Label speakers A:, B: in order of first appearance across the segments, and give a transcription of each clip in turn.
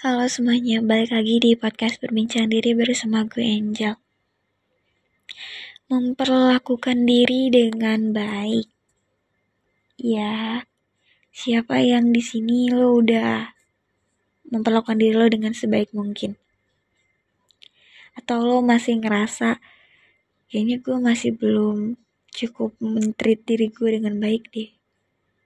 A: Halo semuanya, balik lagi di podcast Berbincang Diri bersama gue Angel. Memperlakukan diri dengan baik. Ya, siapa yang di sini lo udah memperlakukan diri lo dengan sebaik mungkin? Atau lo masih ngerasa kayaknya gue masih belum cukup mentreat diri gue dengan baik deh.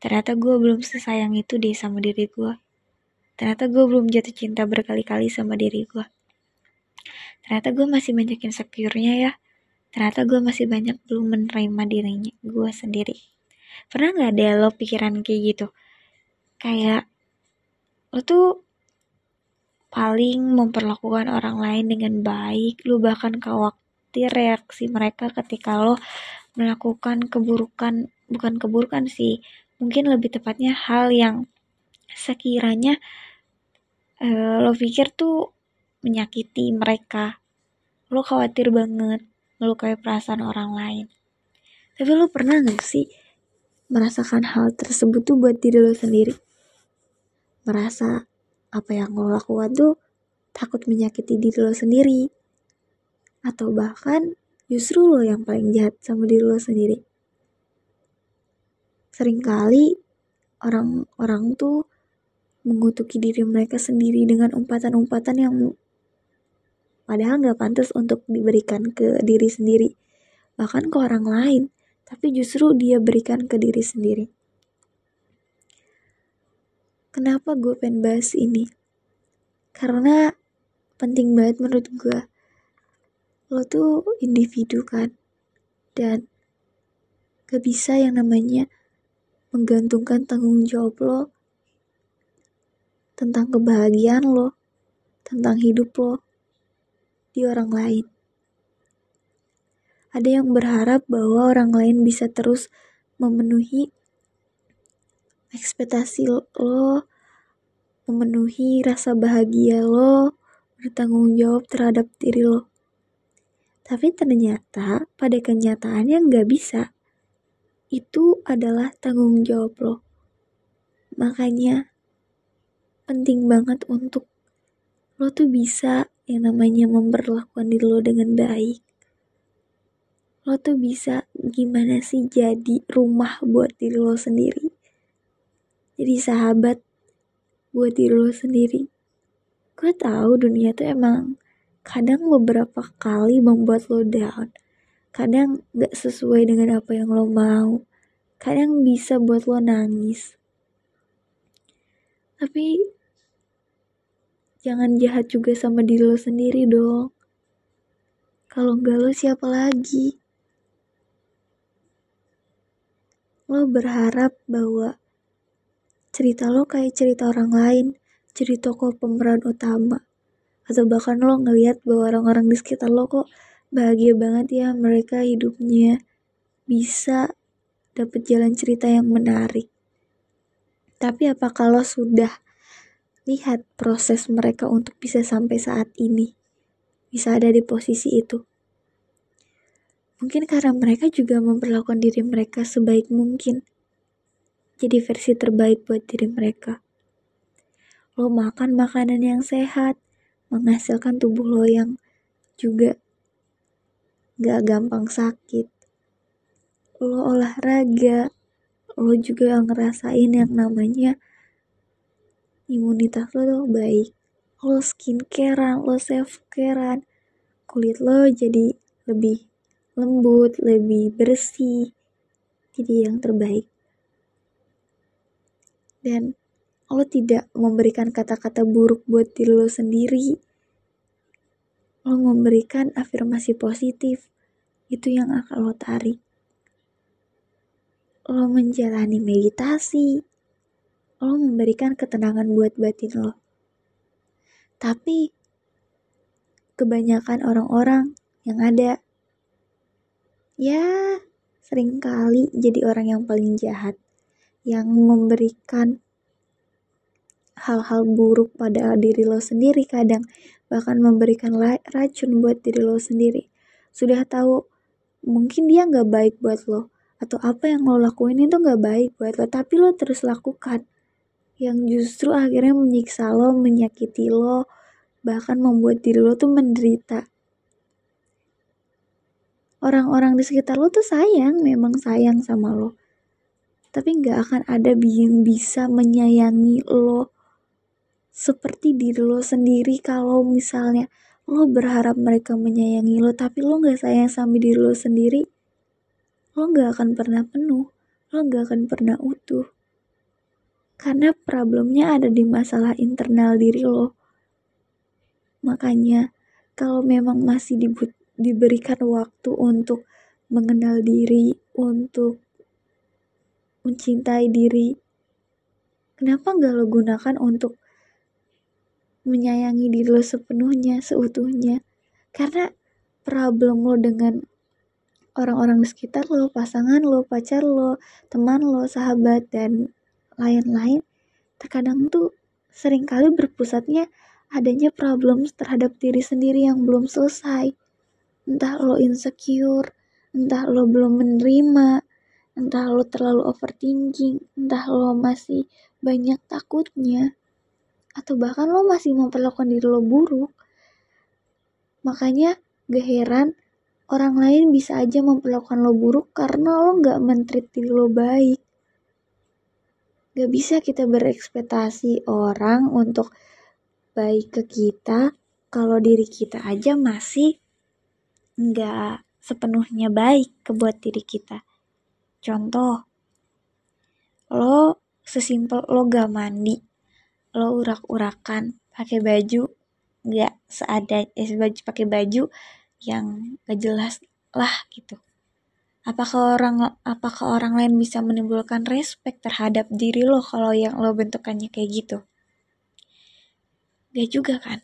A: Ternyata gue belum sesayang itu deh sama diri gue ternyata gue belum jatuh cinta berkali-kali sama diri gue ternyata gue masih banyak insecure-nya ya. Ternyata gue masih banyak belum menerima dirinya gue sendiri. Pernah nggak ada lo pikiran kayak gitu? Kayak lo tuh paling memperlakukan orang lain dengan baik lo bahkan khawatir reaksi mereka ketika lo melakukan keburukan bukan keburukan sih mungkin lebih tepatnya hal yang sekiranya uh, lo pikir tuh menyakiti mereka. Lo khawatir banget melukai perasaan orang lain. Tapi lo pernah gak sih merasakan hal tersebut tuh buat diri lo sendiri? Merasa apa yang lo lakukan tuh takut menyakiti diri lo sendiri? Atau bahkan justru lo yang paling jahat sama diri lo sendiri? Seringkali orang-orang tuh mengutuki diri mereka sendiri dengan umpatan-umpatan yang padahal nggak pantas untuk diberikan ke diri sendiri bahkan ke orang lain tapi justru dia berikan ke diri sendiri. Kenapa gue pengen bahas ini? Karena penting banget menurut gue. Lo tuh individu kan? Dan gak bisa yang namanya menggantungkan tanggung jawab lo tentang kebahagiaan lo, tentang hidup lo di orang lain. Ada yang berharap bahwa orang lain bisa terus memenuhi ekspektasi lo, memenuhi rasa bahagia lo, bertanggung jawab terhadap diri lo. Tapi ternyata pada kenyataannya nggak bisa. Itu adalah tanggung jawab lo. Makanya penting banget untuk lo tuh bisa yang namanya memperlakukan diri lo dengan baik. Lo tuh bisa gimana sih jadi rumah buat diri lo sendiri. Jadi sahabat buat diri lo sendiri. Gue tahu dunia tuh emang kadang beberapa kali membuat lo down. Kadang gak sesuai dengan apa yang lo mau. Kadang bisa buat lo nangis. Tapi jangan jahat juga sama diri lo sendiri dong. Kalau enggak lo siapa lagi? Lo berharap bahwa cerita lo kayak cerita orang lain, jadi tokoh pemeran utama. Atau bahkan lo ngeliat bahwa orang-orang di sekitar lo kok bahagia banget ya mereka hidupnya bisa dapet jalan cerita yang menarik. Tapi apa kalau sudah lihat proses mereka untuk bisa sampai saat ini, bisa ada di posisi itu. Mungkin karena mereka juga memperlakukan diri mereka sebaik mungkin. Jadi versi terbaik buat diri mereka. Lo makan makanan yang sehat, menghasilkan tubuh lo yang juga gak gampang sakit. Lo olahraga, lo juga ngerasain yang namanya imunitas lo tuh baik. Lo skincarean lo self carean kulit lo jadi lebih lembut lebih bersih. Jadi yang terbaik. Dan lo tidak memberikan kata-kata buruk buat diri lo sendiri. Lo memberikan afirmasi positif. Itu yang akan lo tarik. Lo menjalani meditasi lo memberikan ketenangan buat batin lo. Tapi kebanyakan orang-orang yang ada ya sering kali jadi orang yang paling jahat yang memberikan hal-hal buruk pada diri lo sendiri kadang bahkan memberikan racun buat diri lo sendiri sudah tahu mungkin dia nggak baik buat lo atau apa yang lo lakuin itu nggak baik buat lo tapi lo terus lakukan yang justru akhirnya menyiksa lo, menyakiti lo, bahkan membuat diri lo tuh menderita. Orang-orang di sekitar lo tuh sayang, memang sayang sama lo. Tapi gak akan ada yang bisa menyayangi lo seperti diri lo sendiri kalau misalnya lo berharap mereka menyayangi lo tapi lo gak sayang sama diri lo sendiri lo gak akan pernah penuh lo gak akan pernah utuh karena problemnya ada di masalah internal diri lo makanya kalau memang masih diberikan waktu untuk mengenal diri untuk mencintai diri kenapa gak lo gunakan untuk menyayangi diri lo sepenuhnya, seutuhnya. Karena problem lo dengan orang-orang di sekitar lo, pasangan lo, pacar lo, teman lo, sahabat, dan lain-lain, terkadang tuh sering kali berpusatnya adanya problem terhadap diri sendiri yang belum selesai. Entah lo insecure, entah lo belum menerima, entah lo terlalu overthinking, entah lo masih banyak takutnya atau bahkan lo masih memperlakukan diri lo buruk. Makanya gak heran orang lain bisa aja memperlakukan lo buruk karena lo gak mentreat diri lo baik. Gak bisa kita berekspektasi orang untuk baik ke kita kalau diri kita aja masih gak sepenuhnya baik ke buat diri kita. Contoh, lo sesimpel lo gak mandi, lo urak-urakan pakai baju nggak seada eh baju pakai baju yang gak jelas lah gitu apakah orang apakah orang lain bisa menimbulkan respect terhadap diri lo kalau yang lo bentukannya kayak gitu? Gak juga kan?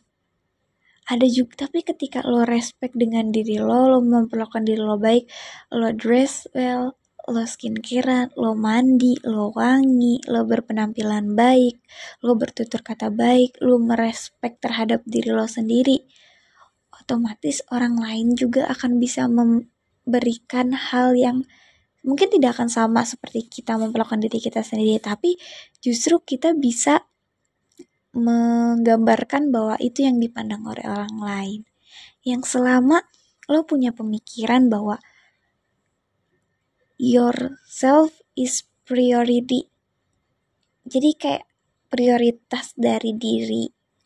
A: Ada juga tapi ketika lo respect dengan diri lo lo memperlakukan diri lo baik lo dress well lo skincare, lo mandi, lo wangi, lo berpenampilan baik, lo bertutur kata baik, lo merespek terhadap diri lo sendiri, otomatis orang lain juga akan bisa memberikan hal yang mungkin tidak akan sama seperti kita memperlakukan diri kita sendiri, tapi justru kita bisa menggambarkan bahwa itu yang dipandang oleh orang lain. Yang selama lo punya pemikiran bahwa yourself is priority. Jadi kayak prioritas dari diri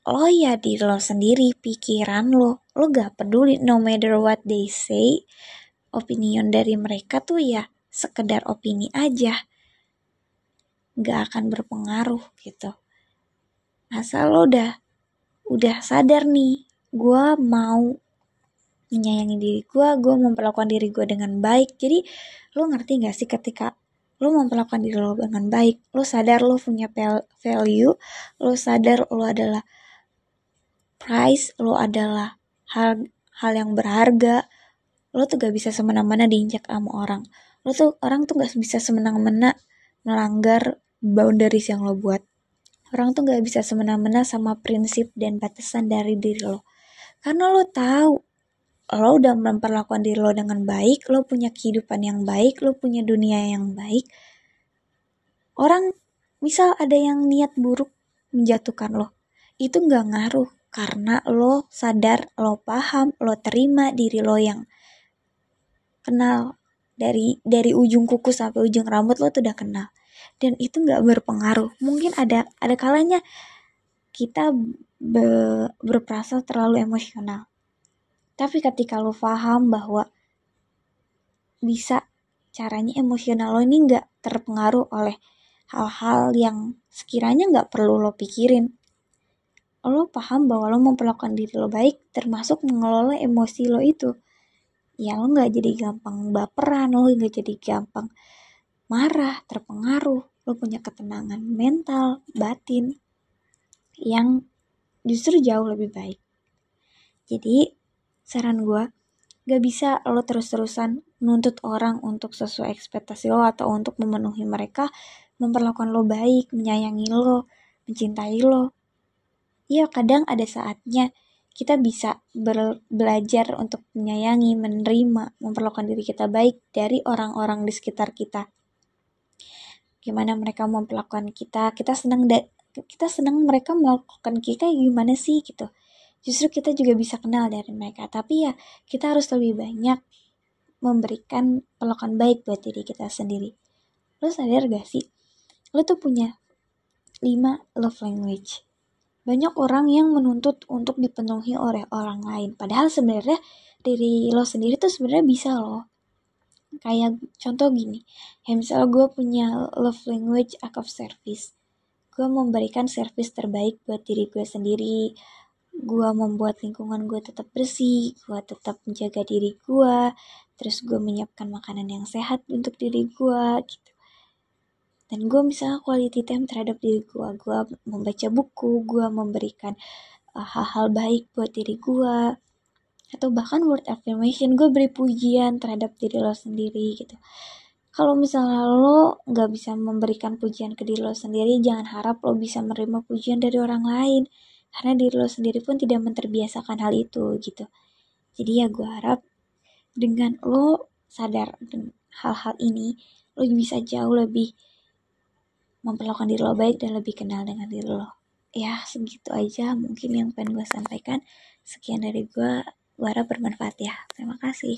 A: lo ya diri lo sendiri, pikiran lo. Lo gak peduli no matter what they say. Opinion dari mereka tuh ya sekedar opini aja. Gak akan berpengaruh gitu. Asal lo udah udah sadar nih, gue mau menyayangi diri gue, gue memperlakukan diri gue dengan baik. Jadi lo ngerti gak sih ketika lo memperlakukan diri lo dengan baik, lo sadar lo punya value, lo sadar lo adalah price, lo adalah hal hal yang berharga, lo tuh gak bisa semena-mena diinjak sama orang. Lo tuh orang tuh gak bisa semena-mena melanggar boundaries yang lo buat. Orang tuh gak bisa semena-mena sama prinsip dan batasan dari diri lo. Karena lo tahu lo udah memperlakukan diri lo dengan baik, lo punya kehidupan yang baik, lo punya dunia yang baik. Orang misal ada yang niat buruk menjatuhkan lo, itu nggak ngaruh karena lo sadar, lo paham, lo terima diri lo yang kenal dari dari ujung kuku sampai ujung rambut lo tuh udah kenal dan itu nggak berpengaruh mungkin ada ada kalanya kita be, berperasa terlalu emosional tapi ketika lo paham bahwa bisa caranya emosional lo ini nggak terpengaruh oleh hal-hal yang sekiranya nggak perlu lo pikirin. Lo paham bahwa lo memperlakukan diri lo baik, termasuk mengelola emosi lo itu. Ya lo nggak jadi gampang baperan, lo nggak jadi gampang marah, terpengaruh. Lo punya ketenangan mental, batin yang justru jauh lebih baik. Jadi saran gue gak bisa lo terus-terusan nuntut orang untuk sesuai ekspektasi lo atau untuk memenuhi mereka memperlakukan lo baik, menyayangi lo, mencintai lo. Iya kadang ada saatnya kita bisa belajar untuk menyayangi, menerima, memperlakukan diri kita baik dari orang-orang di sekitar kita. Gimana mereka memperlakukan kita, kita senang kita senang mereka melakukan kita gimana sih gitu. Justru kita juga bisa kenal dari mereka tapi ya kita harus lebih banyak memberikan pelukan baik buat diri kita sendiri. Lo sadar gak sih? Lo tuh punya 5 love language banyak orang yang menuntut untuk dipenuhi oleh orang lain. Padahal sebenarnya diri lo sendiri tuh sebenarnya bisa loh. Kayak contoh gini ya misal gue punya love language act of service. Gue memberikan service terbaik buat diri gue sendiri. Gue membuat lingkungan gue tetap bersih gue tetap menjaga diri gue. Terus gue menyiapkan makanan yang sehat untuk diri gue gitu dan gue misalnya quality time terhadap diri gue gue membaca buku gue memberikan uh, hal-hal uh, baik buat diri gue atau bahkan word affirmation gue beri pujian terhadap diri lo sendiri gitu. Kalau misalnya lo nggak bisa memberikan pujian ke diri lo sendiri jangan harap lo bisa menerima pujian dari orang lain karena diri lo sendiri pun tidak menterbiasakan hal itu gitu. Jadi ya gue harap dengan lo sadar hal-hal ini lo bisa jauh lebih memperlakukan diri lo baik dan lebih kenal dengan diri lo ya segitu aja mungkin yang pengen gue sampaikan sekian dari gue Gue harap bermanfaat ya. Terima kasih.